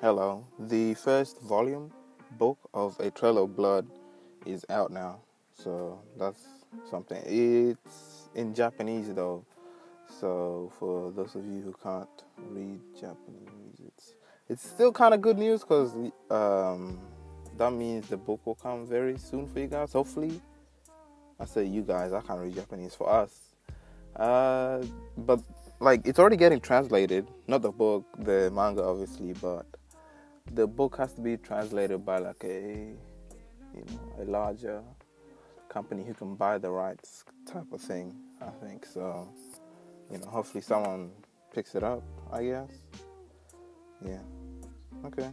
Hello. The first volume book of A Trail of Blood is out now. So that's something. It's in Japanese though. So for those of you who can't read Japanese, it's it's still kind of good news because um, that means the book will come very soon for you guys. Hopefully, I say you guys. I can't read Japanese for us. Uh, but like it's already getting translated. Not the book, the manga, obviously, but the book has to be translated by like a you know a larger company who can buy the rights type of thing. I think so. You know, hopefully someone picks it up. I guess. Yeah. Okay.